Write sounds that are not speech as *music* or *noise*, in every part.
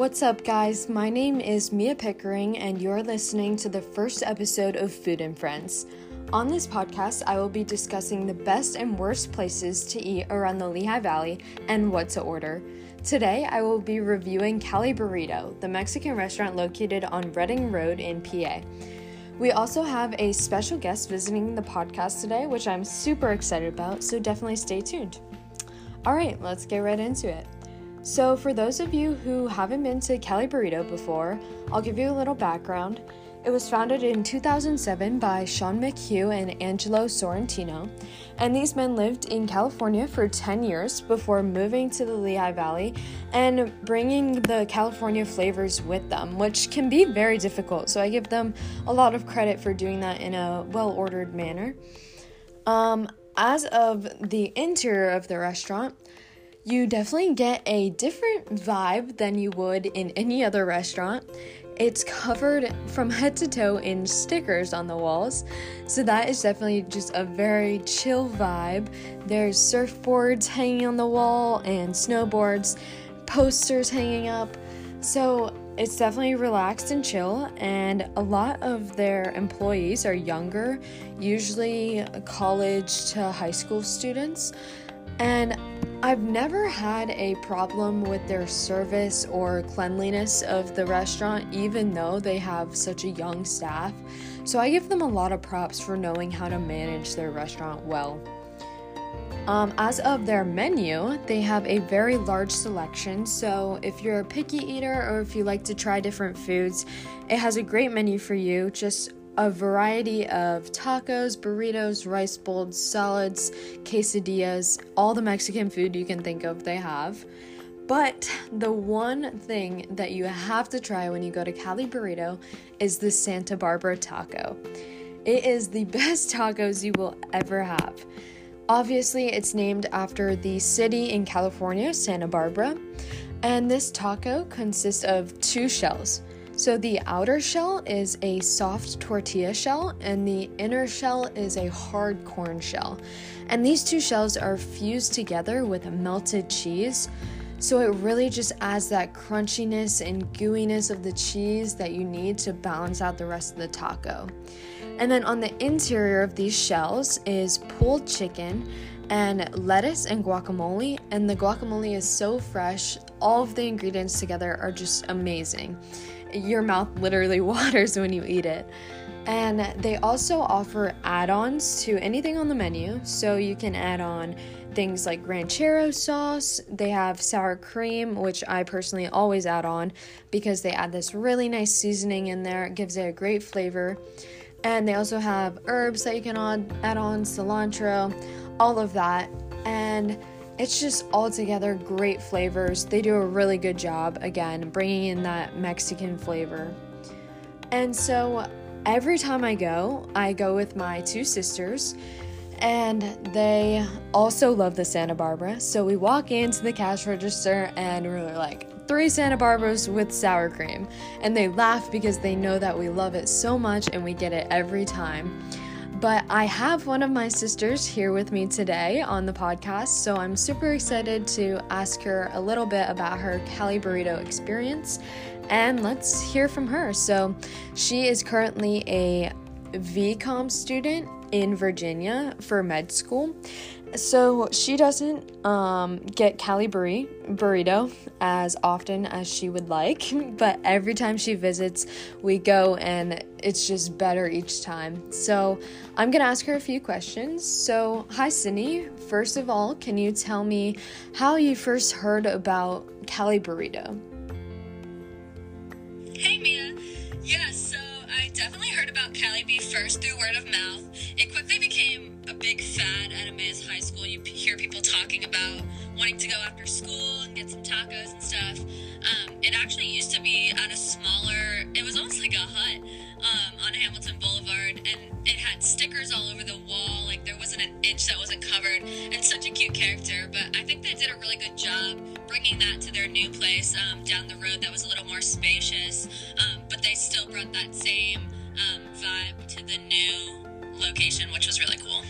What's up, guys? My name is Mia Pickering, and you're listening to the first episode of Food and Friends. On this podcast, I will be discussing the best and worst places to eat around the Lehigh Valley and what to order. Today, I will be reviewing Cali Burrito, the Mexican restaurant located on Reading Road in PA. We also have a special guest visiting the podcast today, which I'm super excited about, so definitely stay tuned. All right, let's get right into it. So, for those of you who haven't been to Cali Burrito before, I'll give you a little background. It was founded in 2007 by Sean McHugh and Angelo Sorrentino, and these men lived in California for 10 years before moving to the Lehigh Valley and bringing the California flavors with them, which can be very difficult. So I give them a lot of credit for doing that in a well ordered manner. Um, as of the interior of the restaurant, you definitely get a different vibe than you would in any other restaurant. It's covered from head to toe in stickers on the walls, so that is definitely just a very chill vibe. There's surfboards hanging on the wall and snowboards, posters hanging up, so it's definitely relaxed and chill. And a lot of their employees are younger, usually college to high school students. And I've never had a problem with their service or cleanliness of the restaurant, even though they have such a young staff. So I give them a lot of props for knowing how to manage their restaurant well. Um, as of their menu, they have a very large selection. So, if you're a picky eater or if you like to try different foods, it has a great menu for you. Just a variety of tacos, burritos, rice bowls, salads, quesadillas, all the Mexican food you can think of, they have. But the one thing that you have to try when you go to Cali Burrito is the Santa Barbara taco. It is the *laughs* best tacos you will ever have. Obviously, it's named after the city in California, Santa Barbara, and this taco consists of two shells. So the outer shell is a soft tortilla shell, and the inner shell is a hard corn shell. And these two shells are fused together with melted cheese. So it really just adds that crunchiness and gooiness of the cheese that you need to balance out the rest of the taco. And then on the interior of these shells is pulled chicken and lettuce and guacamole. And the guacamole is so fresh, all of the ingredients together are just amazing your mouth literally *laughs* waters when you eat it. And they also offer add ons to anything on the menu. So you can add on things like ranchero sauce. They have sour cream, which I personally always add on because they add this really nice seasoning in there. It gives it a great flavor. And they also have herbs that you can add, add on, cilantro, all of that. And it's just altogether great flavors. They do a really good job, again, bringing in that Mexican flavor. And so every time I go, I go with my two sisters, and they also love the Santa Barbara. So we walk into the cash register and we're like, three Santa Barbaras with sour cream. And they laugh because they know that we love it so much and we get it every time. But I have one of my sisters here with me today on the podcast, so I'm super excited to ask her a little bit about her Cali Burrito experience. And let's hear from her. So, she is currently a VCOM student in Virginia for med school. So she doesn't um, get Cali burri- burrito as often as she would like, *laughs* but every time she visits, we go and it's just better each time. So I'm gonna ask her a few questions. So, hi, Sydney. First of all, can you tell me how you first heard about Cali burrito? Hey, Mia. Yeah, so I definitely heard about Cali B first through word of mouth. It quickly big fad at Emmaus High School. You hear people talking about wanting to go after school and get some tacos and stuff. Um, it actually used to be at a smaller, it was almost like a hut um, on Hamilton Boulevard, and it had stickers all over the wall. Like there wasn't an inch that wasn't covered, and such a cute character. But I think they did a really good job bringing that to their new place um, down the road that was a little more spacious, um, but they still brought that same um, vibe to the new location, which was really cool.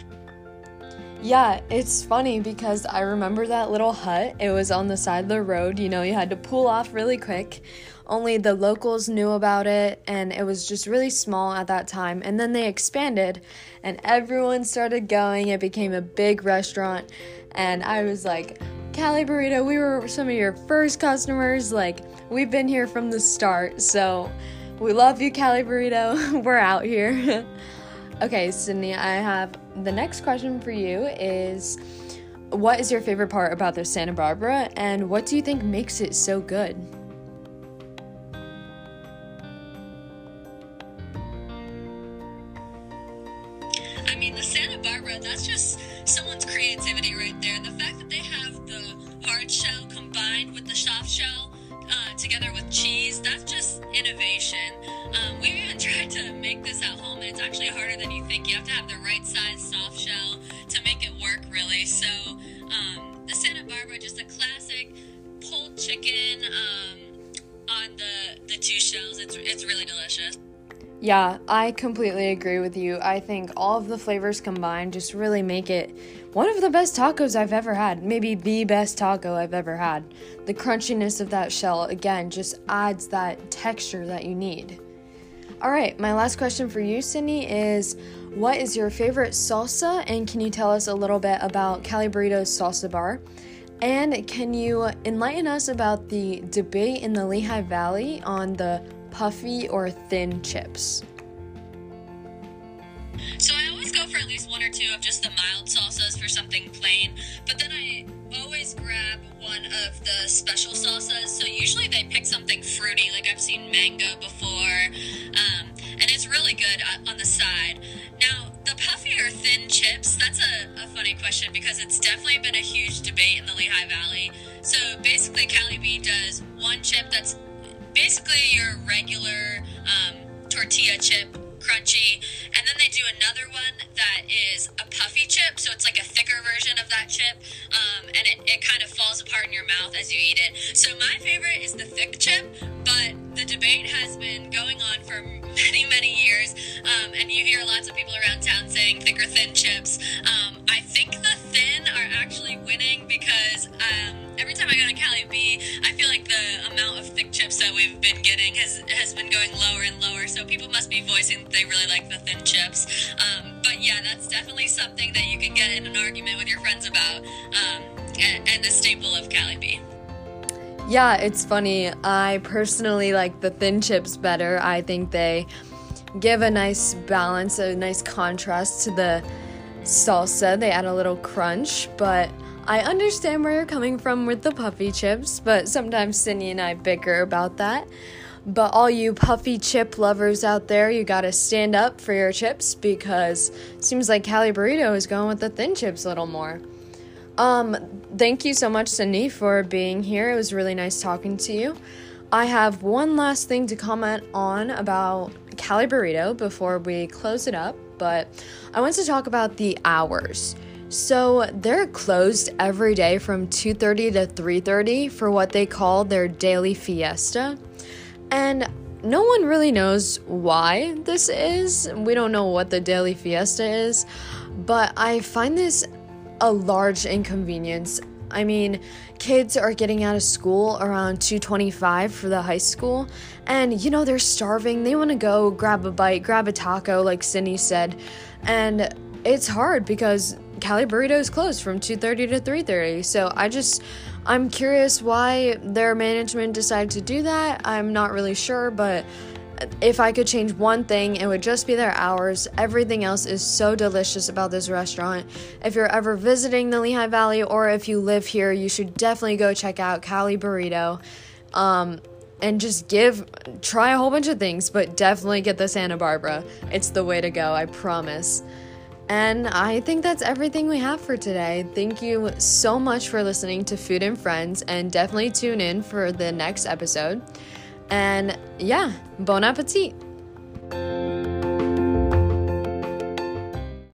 Yeah, it's funny because I remember that little hut. It was on the side of the road. You know, you had to pull off really quick. Only the locals knew about it, and it was just really small at that time. And then they expanded, and everyone started going. It became a big restaurant, and I was like, Cali Burrito, we were some of your first customers. Like, we've been here from the start. So, we love you, Cali Burrito. *laughs* we're out here. *laughs* okay, Sydney, I have the next question for you is what is your favorite part about the Santa Barbara and what do you think makes it so good? I mean, the Santa Barbara, that's just someone's creativity right there. The fact that they have the hard shell combined with the soft shell uh, together with cheese, that's just innovation. Um, we've even *laughs* tried to make this at home, and it's actually harder than you think. You have to have the So, um, the Santa Barbara, just a classic pulled chicken um, on the, the two shells. It's, it's really delicious. Yeah, I completely agree with you. I think all of the flavors combined just really make it one of the best tacos I've ever had. Maybe the best taco I've ever had. The crunchiness of that shell, again, just adds that texture that you need. All right, my last question for you, Cindy, is what is your favorite salsa? And can you tell us a little bit about Cali Burrito's salsa bar? And can you enlighten us about the debate in the Lehigh Valley on the puffy or thin chips? For at least one or two of just the mild salsas for something plain, but then I always grab one of the special salsas. So usually they pick something fruity, like I've seen mango before, um, and it's really good on the side. Now, the puffy or thin chips, that's a, a funny question because it's definitely been a huge debate in the Lehigh Valley. So basically, Cali B does one chip that's basically your regular um, tortilla chip, crunchy, and then they do another one that is a puffy chip, so it's like a thicker version of that chip, um, and it, it kind of falls apart in your mouth as you eat it. So my favorite is the thick chip, but the debate has been going on for many, many years, um, and you hear lots of people around town saying thick or thin chips. Um, I think the thin are actually winning because um, every time I go to Cali B, I feel like the amount of thick chips that we've been getting has has been going lower and lower. So people must be voicing they really like the thin chips. Um, but yeah, that's definitely something that you can get in an argument with your friends about, um, and, and a staple of Cali B. Yeah, it's funny. I personally like the thin chips better. I think they give a nice balance, a nice contrast to the salsa. They add a little crunch, but I understand where you're coming from with the puffy chips, but sometimes Cindy and I bicker about that. But all you puffy chip lovers out there, you gotta stand up for your chips because it seems like Cali Burrito is going with the thin chips a little more. Um, thank you so much, Cindy, for being here. It was really nice talking to you. I have one last thing to comment on about Cali Burrito before we close it up, but I want to talk about the hours. So they're closed every day from 2:30 to 3:30 for what they call their daily fiesta. And no one really knows why this is. We don't know what the daily fiesta is, but I find this a large inconvenience. I mean, kids are getting out of school around 225 for the high school, and you know, they're starving. They want to go grab a bite, grab a taco, like Cindy said. And it's hard because Cali Burrito is closed from 2:30 to 3:30. So I just I'm curious why their management decided to do that. I'm not really sure, but if I could change one thing, it would just be their hours. Everything else is so delicious about this restaurant. If you're ever visiting the Lehigh Valley or if you live here, you should definitely go check out Cali Burrito. Um, and just give, try a whole bunch of things, but definitely get the Santa Barbara. It's the way to go, I promise. And I think that's everything we have for today. Thank you so much for listening to Food and Friends, and definitely tune in for the next episode. And yeah, bon appetit!